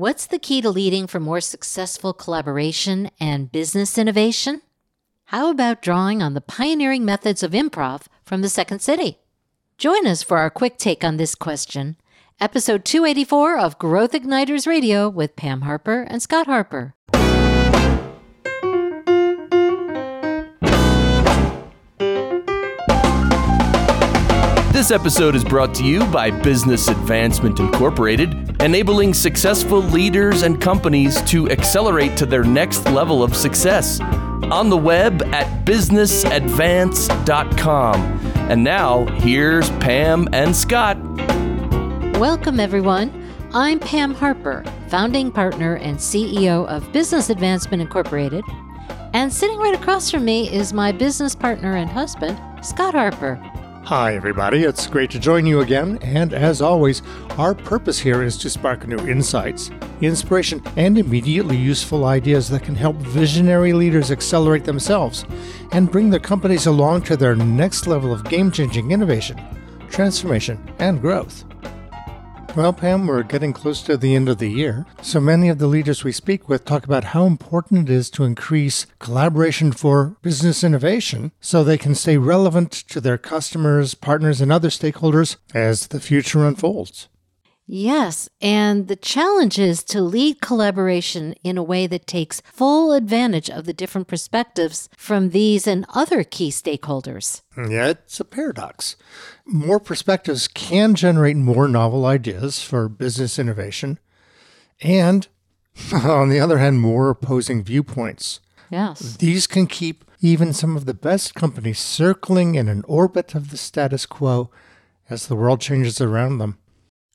What's the key to leading for more successful collaboration and business innovation? How about drawing on the pioneering methods of improv from the Second City? Join us for our quick take on this question. Episode 284 of Growth Igniters Radio with Pam Harper and Scott Harper. This episode is brought to you by Business Advancement Incorporated, enabling successful leaders and companies to accelerate to their next level of success. On the web at businessadvance.com. And now, here's Pam and Scott. Welcome, everyone. I'm Pam Harper, founding partner and CEO of Business Advancement Incorporated. And sitting right across from me is my business partner and husband, Scott Harper. Hi, everybody. It's great to join you again. And as always, our purpose here is to spark new insights, inspiration, and immediately useful ideas that can help visionary leaders accelerate themselves and bring their companies along to their next level of game changing innovation, transformation, and growth. Well, Pam, we're getting close to the end of the year. So many of the leaders we speak with talk about how important it is to increase collaboration for business innovation so they can stay relevant to their customers, partners, and other stakeholders as the future unfolds. Yes, and the challenge is to lead collaboration in a way that takes full advantage of the different perspectives from these and other key stakeholders. Mm, yeah, it's a paradox. More perspectives can generate more novel ideas for business innovation, and on the other hand, more opposing viewpoints. Yes. These can keep even some of the best companies circling in an orbit of the status quo as the world changes around them.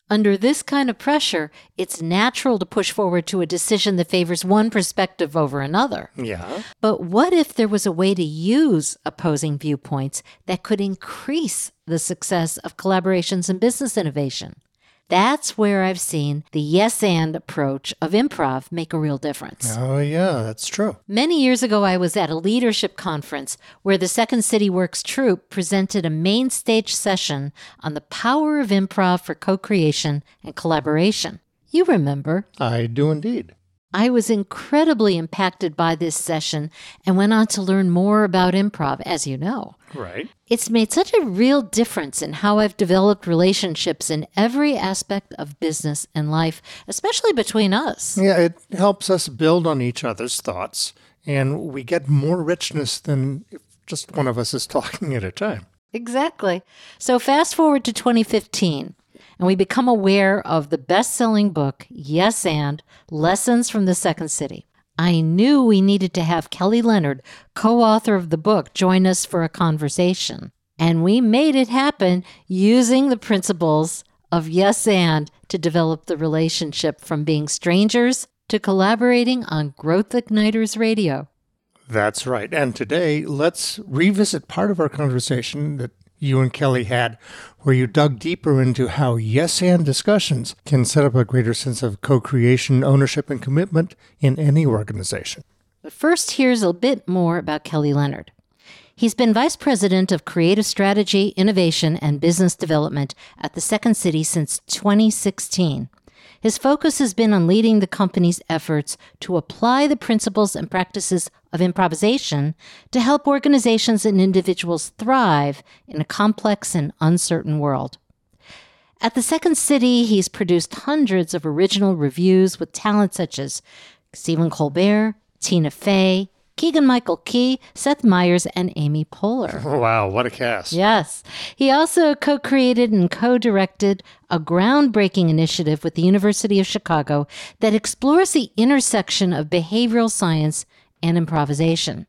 Under this kind of pressure, it's natural to push forward to a decision that favors one perspective over another. Yeah. But what if there was a way to use opposing viewpoints that could increase the success of collaborations and business innovation? That's where I've seen the yes and approach of improv make a real difference. Oh, yeah, that's true. Many years ago, I was at a leadership conference where the Second City Works troupe presented a main stage session on the power of improv for co creation and collaboration. You remember. I do indeed. I was incredibly impacted by this session and went on to learn more about improv, as you know. Right. It's made such a real difference in how I've developed relationships in every aspect of business and life, especially between us. Yeah, it helps us build on each other's thoughts, and we get more richness than if just one of us is talking at a time. Exactly. So, fast forward to 2015 and we become aware of the best selling book, Yes and Lessons from the Second City. I knew we needed to have Kelly Leonard, co author of the book, join us for a conversation. And we made it happen using the principles of Yes and to develop the relationship from being strangers to collaborating on Growth Igniters Radio. That's right. And today, let's revisit part of our conversation that you and Kelly had, where you dug deeper into how yes and discussions can set up a greater sense of co creation, ownership, and commitment in any organization. But first, here's a bit more about Kelly Leonard. He's been Vice President of Creative Strategy, Innovation, and Business Development at the Second City since 2016. His focus has been on leading the company's efforts to apply the principles and practices of improvisation to help organizations and individuals thrive in a complex and uncertain world. At the Second City, he's produced hundreds of original revues with talent such as Stephen Colbert, Tina Fey, Keegan Michael Key, Seth Meyers, and Amy Poehler. Wow, what a cast. Yes. He also co created and co directed a groundbreaking initiative with the University of Chicago that explores the intersection of behavioral science and improvisation.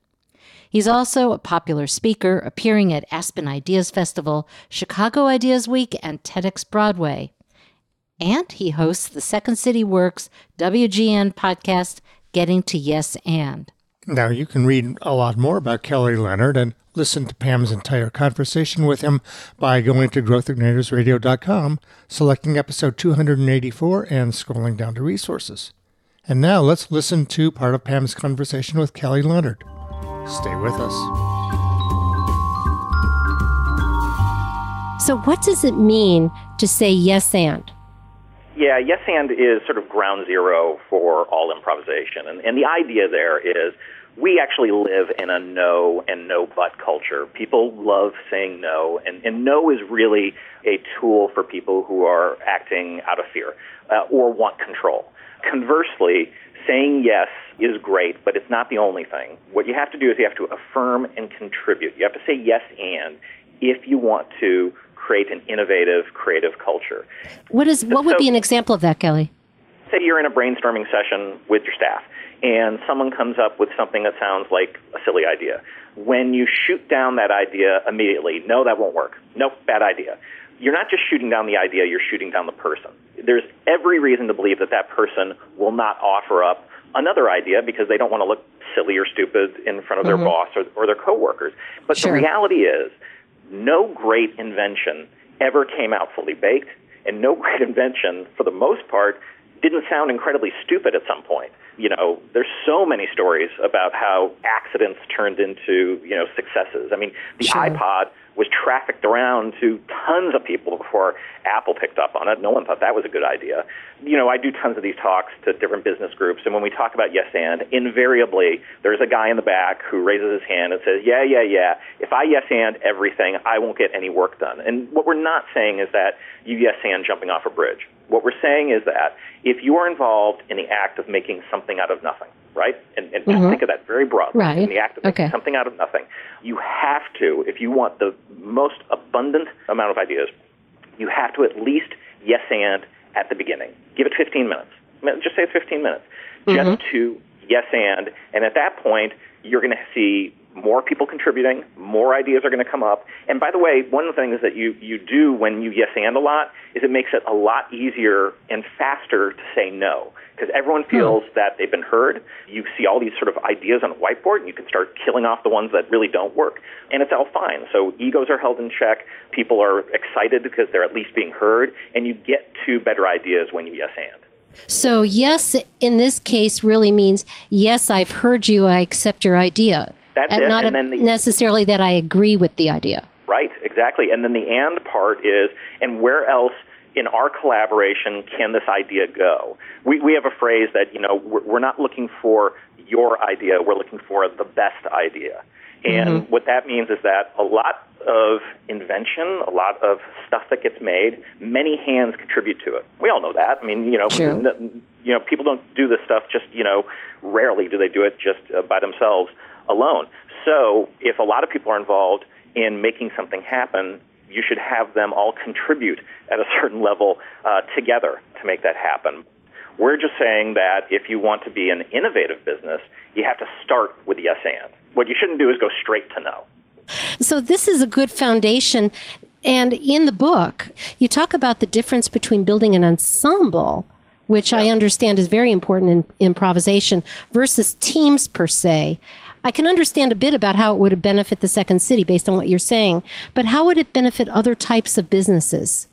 He's also a popular speaker, appearing at Aspen Ideas Festival, Chicago Ideas Week, and TEDx Broadway. And he hosts the Second City Works WGN podcast, Getting to Yes and. Now, you can read a lot more about Kelly Leonard and listen to Pam's entire conversation with him by going to growthignitersradio.com, selecting episode 284, and scrolling down to resources. And now let's listen to part of Pam's conversation with Kelly Leonard. Stay with us. So, what does it mean to say yes and? Yeah, yes and is sort of ground zero for all improvisation. And, and the idea there is we actually live in a no and no but culture. People love saying no, and, and no is really a tool for people who are acting out of fear uh, or want control. Conversely, saying yes is great, but it's not the only thing. What you have to do is you have to affirm and contribute. You have to say yes and if you want to create an innovative, creative culture. What is what would so, be an example of that, Kelly? Say you're in a brainstorming session with your staff and someone comes up with something that sounds like a silly idea. When you shoot down that idea immediately, no, that won't work. Nope, bad idea. You're not just shooting down the idea, you're shooting down the person. There's every reason to believe that that person will not offer up another idea because they don't want to look silly or stupid in front of their mm-hmm. boss or, or their coworkers. But sure. the reality is, no great invention ever came out fully baked, and no great invention, for the most part, didn't sound incredibly stupid at some point you know, there's so many stories about how accidents turned into, you know, successes. I mean, the sure. iPod was trafficked around to tons of people before Apple picked up on it. No one thought that was a good idea. You know, I do tons of these talks to different business groups, and when we talk about yes and, invariably there's a guy in the back who raises his hand and says, yeah, yeah, yeah, if I yes and everything, I won't get any work done. And what we're not saying is that you yes and jumping off a bridge. What we're saying is that if you are involved in the act of making something out of nothing, right? And, and mm-hmm. think of that very broadly. Right. In the act of making okay. something out of nothing, you have to, if you want the most abundant amount of ideas, you have to at least yes and at the beginning. Give it 15 minutes. Just say it's 15 minutes. Mm-hmm. Just to yes and, and at that point, you're going to see more people contributing, more ideas are going to come up. And by the way, one of the things that you, you do when you yes and a lot is it makes it a lot easier and faster to say no because everyone hmm. feels hmm. that they've been heard. You see all these sort of ideas on a whiteboard and you can start killing off the ones that really don't work. And it's all fine. So egos are held in check. People are excited because they're at least being heard and you get to better ideas when you yes and. So, yes, in this case, really means yes, I've heard you, I accept your idea. That's and it. not and the, necessarily that I agree with the idea. Right, exactly. And then the and part is, and where else in our collaboration can this idea go? We, we have a phrase that, you know, we're, we're not looking for your idea, we're looking for the best idea. And mm-hmm. what that means is that a lot of invention, a lot of stuff that gets made, many hands contribute to it. We all know that. I mean, you know, n- you know, people don't do this stuff just, you know, rarely do they do it just uh, by themselves alone. So if a lot of people are involved in making something happen, you should have them all contribute at a certain level uh, together to make that happen. We're just saying that if you want to be an innovative business, you have to start with yes and. What you shouldn't do is go straight to no. So, this is a good foundation. And in the book, you talk about the difference between building an ensemble, which yeah. I understand is very important in improvisation, versus teams per se. I can understand a bit about how it would benefit the second city based on what you're saying, but how would it benefit other types of businesses?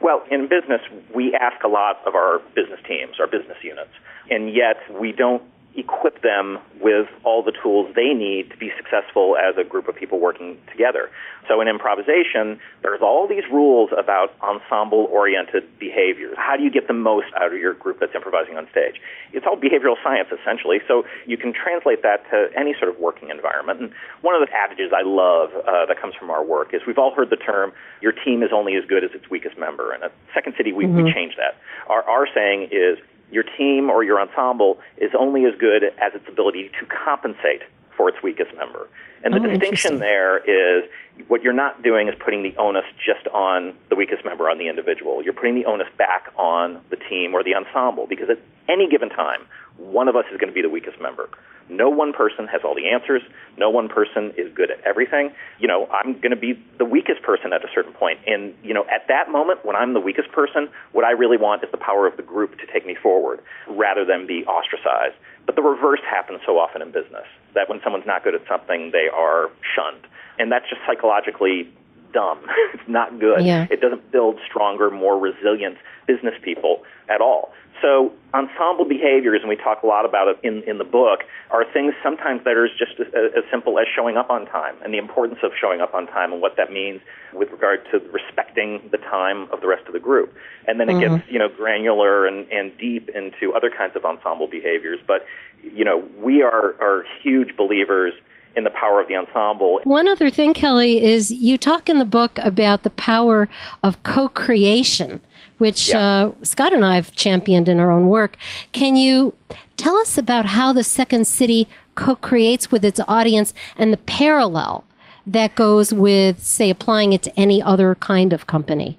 Well, in business, we ask a lot of our business teams, our business units, and yet we don't equip them with all the tools they need to be successful as a group of people working together. So in improvisation, there's all these rules about ensemble oriented behaviors. How do you get the most out of your group that's improvising on stage? It's all behavioral science essentially. So you can translate that to any sort of working environment. And one of the adages I love uh, that comes from our work is we've all heard the term, your team is only as good as its weakest member. And at Second City, we, mm-hmm. we changed that. Our, our saying is, your team or your ensemble is only as good as its ability to compensate for its weakest member. And the oh, distinction there is what you're not doing is putting the onus just on the weakest member, on the individual. You're putting the onus back on the team or the ensemble because at any given time, one of us is going to be the weakest member. No one person has all the answers. No one person is good at everything. You know, I'm going to be the weakest person at a certain point. And, you know, at that moment, when I'm the weakest person, what I really want is the power of the group to take me forward rather than be ostracized. But the reverse happens so often in business that when someone's not good at something, they are shunned. And that's just psychologically dumb. it's not good. Yeah. It doesn't build stronger, more resilient business people at all. So ensemble behaviors, and we talk a lot about it in, in the book, are things sometimes that are just as, as simple as showing up on time and the importance of showing up on time and what that means with regard to respecting the time of the rest of the group. And then it Mm-hmm. gets, you know, granular and, and deep into other kinds of ensemble behaviors. But, you know, we are, are huge believers in the power of the ensemble. One other thing, Kelly, is you talk in the book about the power of co creation, which Yeah. uh, Scott and I have championed in our own work. Can you tell us about how the Second City co creates with its audience and the parallel that goes with, say, applying it to any other kind of company?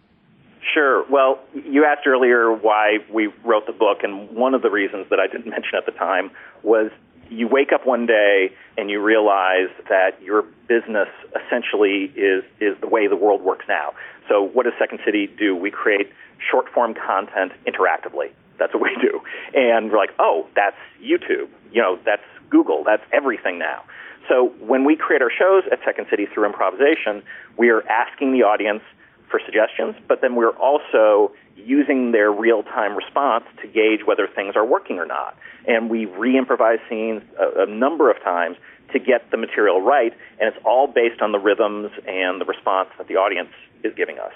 Sure. Well, you asked earlier why we wrote the book, and one of the reasons that I didn't mention at the time was you wake up one day and you realize that your business essentially is, is the way the world works now. So, what does Second City do? We create short form content interactively. That's what we do. And we're like, oh, that's YouTube. You know, that's Google. That's everything now. So, when we create our shows at Second City through improvisation, we are asking the audience for suggestions, but then we're also using their real time response to gauge whether things are working or not. And we re improvise scenes a, a number of times to get the material right, and it's all based on the rhythms and the response that the audience is giving us.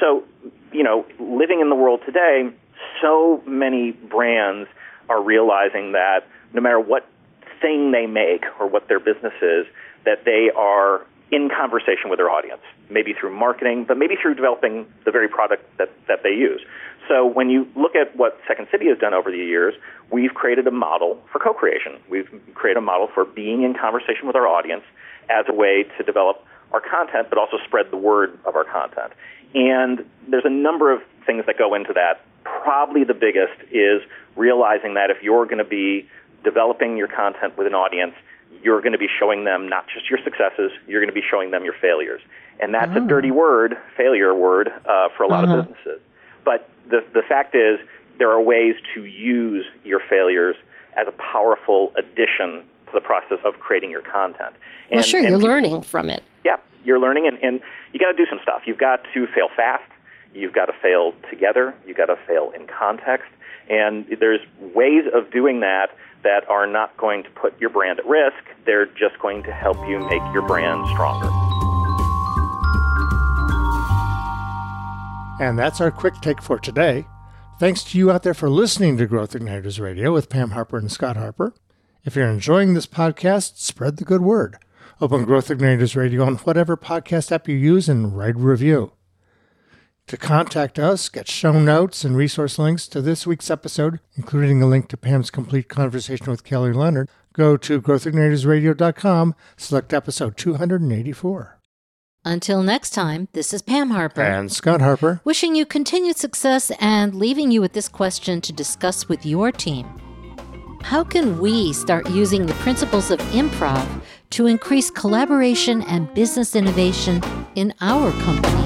So, you know, living in the world today, so many brands are realizing that no matter what thing they make or what their business is, that they are in conversation with their audience, maybe through marketing, but maybe through developing the very product that, that they use. So when you look at what Second City has done over the years, we've created a model for co-creation. We've created a model for being in conversation with our audience as a way to develop our content, but also spread the word of our content. And there's a number of things that go into that. Probably the biggest is realizing that if you're going to be developing your content with an audience, you're going to be showing them not just your successes, you're going to be showing them your failures. And that's a dirty word, failure word, uh, for a lot of businesses. But the, the fact is, there are ways to use your failures as a powerful addition to the process of creating your content. well, sure, and you're learning from it. yeah, you're learning, and, and you got to do some stuff. You've got to fail fast. You've got to fail together. You've got to fail in context. And there's ways of doing that that are not going to put your brand at risk. They're just going to help you make your brand stronger. And that's our quick take for today. Thanks to you out there for listening to Growth Igniters Radio with Pam Harper and Scott Harper. If you're enjoying this podcast, spread the good word. Open Growth Igniters Radio on whatever podcast app you use and write a review. To contact us, get show notes and resource links to this week's episode, including a link to Pam's complete conversation with Kelly Leonard, go to growthignitersradio.com, select episode 284. Until next time, this is Pam Harper. And Scott Harper. Wishing you continued success and leaving you with this question to discuss with your team. How can we start using the principles of improv to increase collaboration and business innovation in our company?